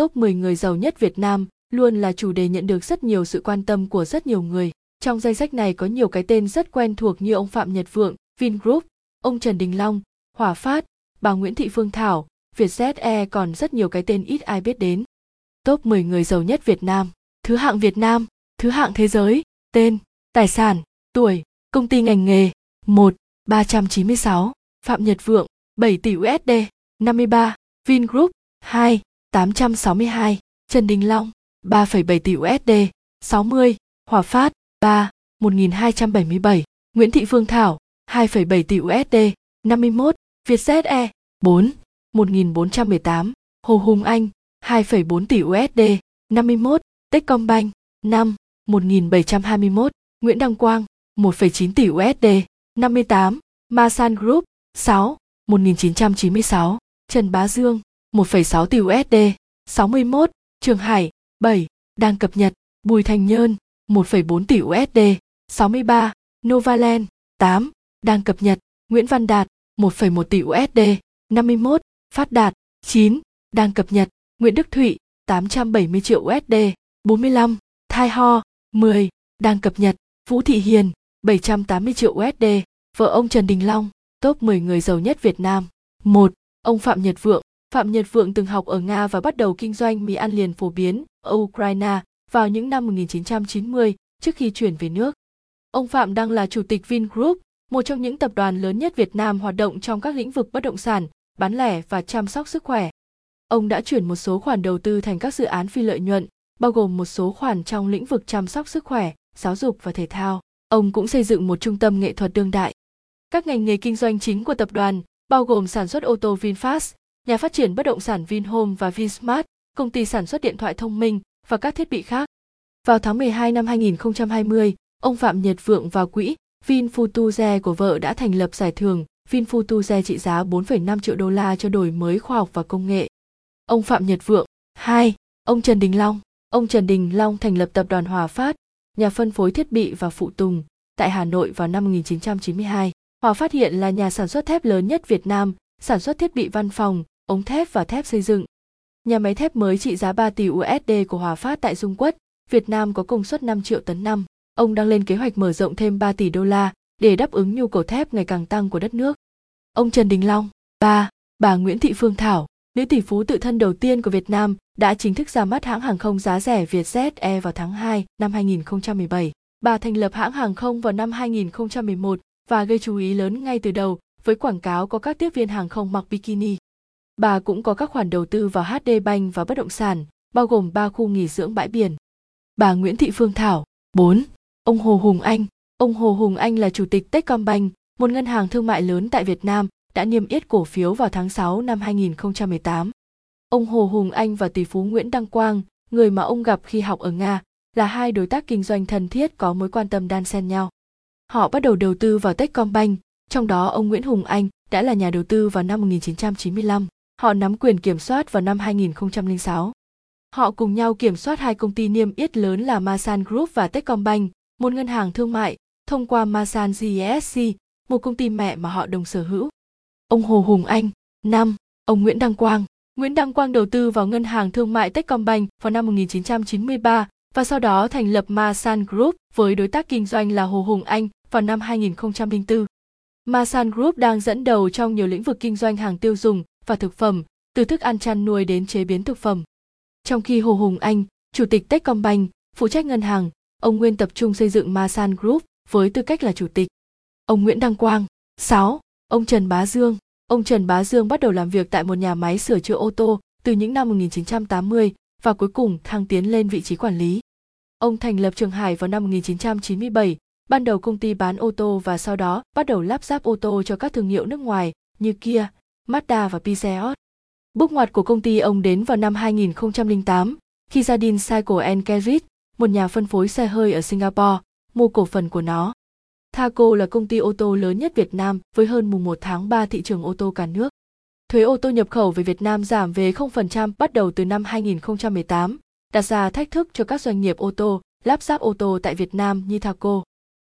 top 10 người giàu nhất Việt Nam luôn là chủ đề nhận được rất nhiều sự quan tâm của rất nhiều người. Trong danh sách này có nhiều cái tên rất quen thuộc như ông Phạm Nhật Vượng, Vingroup, ông Trần Đình Long, Hòa Phát, bà Nguyễn Thị Phương Thảo, Vietjet còn rất nhiều cái tên ít ai biết đến. Top 10 người giàu nhất Việt Nam, thứ hạng Việt Nam, thứ hạng thế giới, tên, tài sản, tuổi, công ty ngành nghề, 1, 396, Phạm Nhật Vượng, 7 tỷ USD, 53, Vingroup, 2, 862, Trần Đình Long, 3,7 tỷ USD, 60, Hòa Phát, 3, 1277, Nguyễn Thị Phương Thảo, 2,7 tỷ USD, 51, Vietjet E, 4, 1418, Hồ Hùng Anh, 2,4 tỷ USD, 51, Techcombank, 5, 1721, Nguyễn Đăng Quang, 1,9 tỷ USD, 58, Masan Group, 6, 1996, Trần Bá Dương, 1,6 tỷ USD, 61, Trường Hải, 7, đang cập nhật, Bùi Thành Nhơn, 1,4 tỷ USD, 63, Novaland, 8, đang cập nhật, Nguyễn Văn Đạt, 1,1 tỷ USD, 51, Phát Đạt, 9, đang cập nhật, Nguyễn Đức Thụy, 870 triệu USD, 45, Thai Ho, 10, đang cập nhật, Vũ Thị Hiền, 780 triệu USD, vợ ông Trần Đình Long, top 10 người giàu nhất Việt Nam. 1. Ông Phạm Nhật Vượng. Phạm Nhật Vượng từng học ở Nga và bắt đầu kinh doanh mì ăn liền phổ biến ở Ukraine vào những năm 1990 trước khi chuyển về nước. Ông Phạm đang là chủ tịch Vingroup, một trong những tập đoàn lớn nhất Việt Nam hoạt động trong các lĩnh vực bất động sản, bán lẻ và chăm sóc sức khỏe. Ông đã chuyển một số khoản đầu tư thành các dự án phi lợi nhuận, bao gồm một số khoản trong lĩnh vực chăm sóc sức khỏe, giáo dục và thể thao. Ông cũng xây dựng một trung tâm nghệ thuật đương đại. Các ngành nghề kinh doanh chính của tập đoàn bao gồm sản xuất ô tô VinFast, nhà phát triển bất động sản Vinhome và Vinsmart, công ty sản xuất điện thoại thông minh và các thiết bị khác. Vào tháng 12 năm 2020, ông Phạm Nhật Vượng và quỹ VinFuture của vợ đã thành lập giải thưởng VinFuture trị giá 4,5 triệu đô la cho đổi mới khoa học và công nghệ. Ông Phạm Nhật Vượng 2. Ông Trần Đình Long Ông Trần Đình Long thành lập tập đoàn Hòa Phát, nhà phân phối thiết bị và phụ tùng, tại Hà Nội vào năm 1992. Hòa Phát hiện là nhà sản xuất thép lớn nhất Việt Nam, sản xuất thiết bị văn phòng, ống thép và thép xây dựng. Nhà máy thép mới trị giá 3 tỷ USD của Hòa Phát tại Dung Quất, Việt Nam có công suất 5 triệu tấn năm. Ông đang lên kế hoạch mở rộng thêm 3 tỷ đô la để đáp ứng nhu cầu thép ngày càng tăng của đất nước. Ông Trần Đình Long, ba Bà Nguyễn Thị Phương Thảo, nữ tỷ phú tự thân đầu tiên của Việt Nam, đã chính thức ra mắt hãng hàng không giá rẻ Vietjet Air vào tháng 2 năm 2017. Bà thành lập hãng hàng không vào năm 2011 và gây chú ý lớn ngay từ đầu với quảng cáo có các tiếp viên hàng không mặc bikini. Bà cũng có các khoản đầu tư vào HD Bank và bất động sản, bao gồm 3 khu nghỉ dưỡng bãi biển. Bà Nguyễn Thị Phương Thảo, 4. Ông Hồ Hùng Anh. Ông Hồ Hùng Anh là chủ tịch Techcombank, một ngân hàng thương mại lớn tại Việt Nam, đã niêm yết cổ phiếu vào tháng 6 năm 2018. Ông Hồ Hùng Anh và tỷ phú Nguyễn Đăng Quang, người mà ông gặp khi học ở Nga, là hai đối tác kinh doanh thân thiết có mối quan tâm đan xen nhau. Họ bắt đầu đầu tư vào Techcombank, trong đó ông Nguyễn Hùng Anh đã là nhà đầu tư vào năm 1995. Họ nắm quyền kiểm soát vào năm 2006. Họ cùng nhau kiểm soát hai công ty niêm yết lớn là Masan Group và Techcombank, một ngân hàng thương mại, thông qua Masan GESC, một công ty mẹ mà họ đồng sở hữu. Ông Hồ Hùng Anh, năm Ông Nguyễn Đăng Quang. Nguyễn Đăng Quang đầu tư vào ngân hàng thương mại Techcombank vào năm 1993 và sau đó thành lập Masan Group với đối tác kinh doanh là Hồ Hùng Anh vào năm 2004. Masan Group đang dẫn đầu trong nhiều lĩnh vực kinh doanh hàng tiêu dùng và thực phẩm, từ thức ăn chăn nuôi đến chế biến thực phẩm. Trong khi Hồ Hùng Anh, chủ tịch Techcombank, phụ trách ngân hàng, ông Nguyên tập trung xây dựng Masan Group với tư cách là chủ tịch. Ông Nguyễn Đăng Quang, 6. Ông Trần Bá Dương. Ông Trần Bá Dương bắt đầu làm việc tại một nhà máy sửa chữa ô tô từ những năm 1980 và cuối cùng thăng tiến lên vị trí quản lý. Ông thành lập Trường Hải vào năm 1997, ban đầu công ty bán ô tô và sau đó bắt đầu lắp ráp ô tô cho các thương hiệu nước ngoài như Kia, Mazda và Peugeot. Bước ngoặt của công ty ông đến vào năm 2008 khi Jardine Cycle Carriage, một nhà phân phối xe hơi ở Singapore, mua cổ phần của nó. Thaco là công ty ô tô lớn nhất Việt Nam với hơn mùng 1 tháng 3 thị trường ô tô cả nước. Thuế ô tô nhập khẩu về Việt Nam giảm về 0% bắt đầu từ năm 2018, đặt ra thách thức cho các doanh nghiệp ô tô, lắp ráp ô tô tại Việt Nam như Thaco.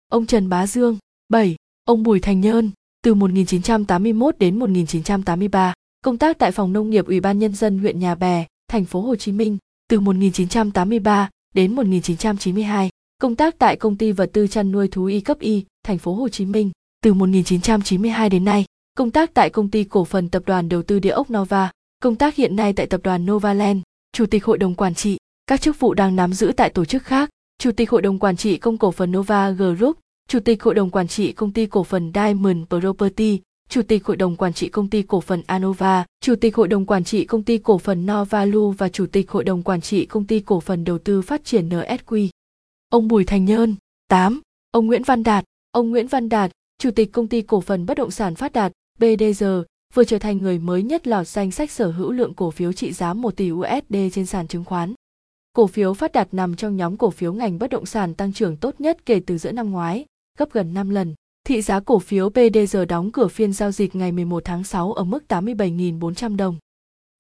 Ông Trần Bá Dương, 7. Ông Bùi Thành Nhơn, từ 1981 đến 1983, công tác tại phòng nông nghiệp Ủy ban Nhân dân huyện Nhà Bè, thành phố Hồ Chí Minh, từ 1983 đến 1992, công tác tại công ty vật tư chăn nuôi thú y cấp y, thành phố Hồ Chí Minh, từ 1992 đến nay, công tác tại công ty cổ phần tập đoàn đầu tư địa ốc Nova, công tác hiện nay tại tập đoàn Novaland, chủ tịch hội đồng quản trị, các chức vụ đang nắm giữ tại tổ chức khác, chủ tịch hội đồng quản trị công cổ phần Nova Group, chủ tịch hội đồng quản trị công ty cổ phần Diamond Property, chủ tịch hội đồng quản trị công ty cổ phần Anova, chủ tịch hội đồng quản trị công ty cổ phần Novalu và chủ tịch hội đồng quản trị công ty cổ phần đầu tư phát triển NSQ. Ông Bùi Thành Nhơn, 8. Ông Nguyễn Văn Đạt, ông Nguyễn Văn Đạt, chủ tịch công ty cổ phần bất động sản Phát Đạt, BDG, vừa trở thành người mới nhất lọt danh sách sở hữu lượng cổ phiếu trị giá 1 tỷ USD trên sàn chứng khoán. Cổ phiếu Phát Đạt nằm trong nhóm cổ phiếu ngành bất động sản tăng trưởng tốt nhất kể từ giữa năm ngoái, gấp gần 5 lần. Thị giá cổ phiếu BDG đóng cửa phiên giao dịch ngày 11 tháng 6 ở mức 87.400 đồng.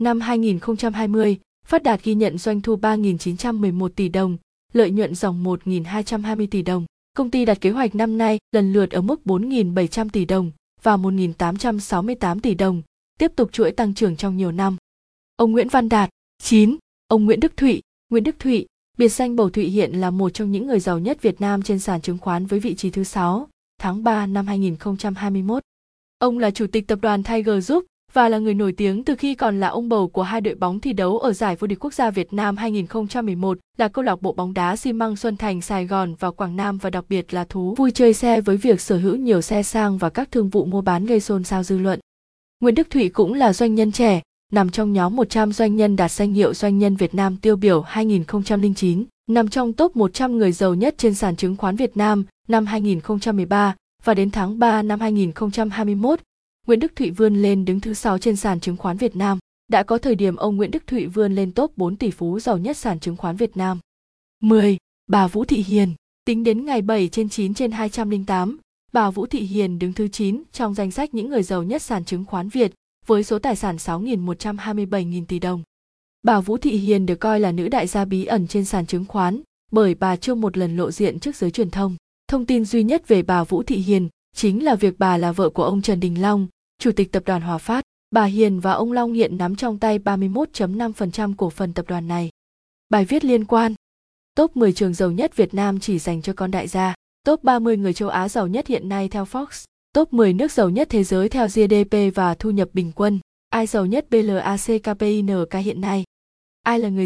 Năm 2020, Phát Đạt ghi nhận doanh thu 3.911 tỷ đồng, lợi nhuận dòng 1.220 tỷ đồng. Công ty đặt kế hoạch năm nay lần lượt ở mức 4.700 tỷ đồng và 1.868 tỷ đồng, tiếp tục chuỗi tăng trưởng trong nhiều năm. Ông Nguyễn Văn Đạt, 9. Ông Nguyễn Đức Thụy, Nguyễn Đức Thụy, biệt danh Bầu Thụy hiện là một trong những người giàu nhất Việt Nam trên sàn chứng khoán với vị trí thứ 6, tháng 3 năm 2021. Ông là chủ tịch tập đoàn Tiger Group và là người nổi tiếng từ khi còn là ông bầu của hai đội bóng thi đấu ở giải vô địch quốc gia Việt Nam 2011 là câu lạc bộ bóng đá xi măng Xuân Thành Sài Gòn và Quảng Nam và đặc biệt là thú vui chơi xe với việc sở hữu nhiều xe sang và các thương vụ mua bán gây xôn xao dư luận. Nguyễn Đức Thụy cũng là doanh nhân trẻ, nằm trong nhóm 100 doanh nhân đạt danh hiệu doanh nhân Việt Nam tiêu biểu 2009, nằm trong top 100 người giàu nhất trên sàn chứng khoán Việt Nam năm 2013 và đến tháng 3 năm 2021, Nguyễn Đức Thụy vươn lên đứng thứ 6 trên sàn chứng khoán Việt Nam. Đã có thời điểm ông Nguyễn Đức Thụy vươn lên top 4 tỷ phú giàu nhất sàn chứng khoán Việt Nam. 10. Bà Vũ Thị Hiền Tính đến ngày 7 trên 9 trên 208, bà Vũ Thị Hiền đứng thứ 9 trong danh sách những người giàu nhất sàn chứng khoán Việt với số tài sản 6.127.000 tỷ đồng. Bà Vũ Thị Hiền được coi là nữ đại gia bí ẩn trên sàn chứng khoán bởi bà chưa một lần lộ diện trước giới truyền thông. Thông tin duy nhất về bà Vũ Thị Hiền chính là việc bà là vợ của ông Trần Đình Long, chủ tịch tập đoàn Hòa Phát. Bà Hiền và ông Long hiện nắm trong tay 31.5% cổ phần tập đoàn này. Bài viết liên quan Top 10 trường giàu nhất Việt Nam chỉ dành cho con đại gia. Top 30 người châu Á giàu nhất hiện nay theo Fox. Top 10 nước giàu nhất thế giới theo GDP và thu nhập bình quân. Ai giàu nhất BLACKPINK hiện nay? Ai là người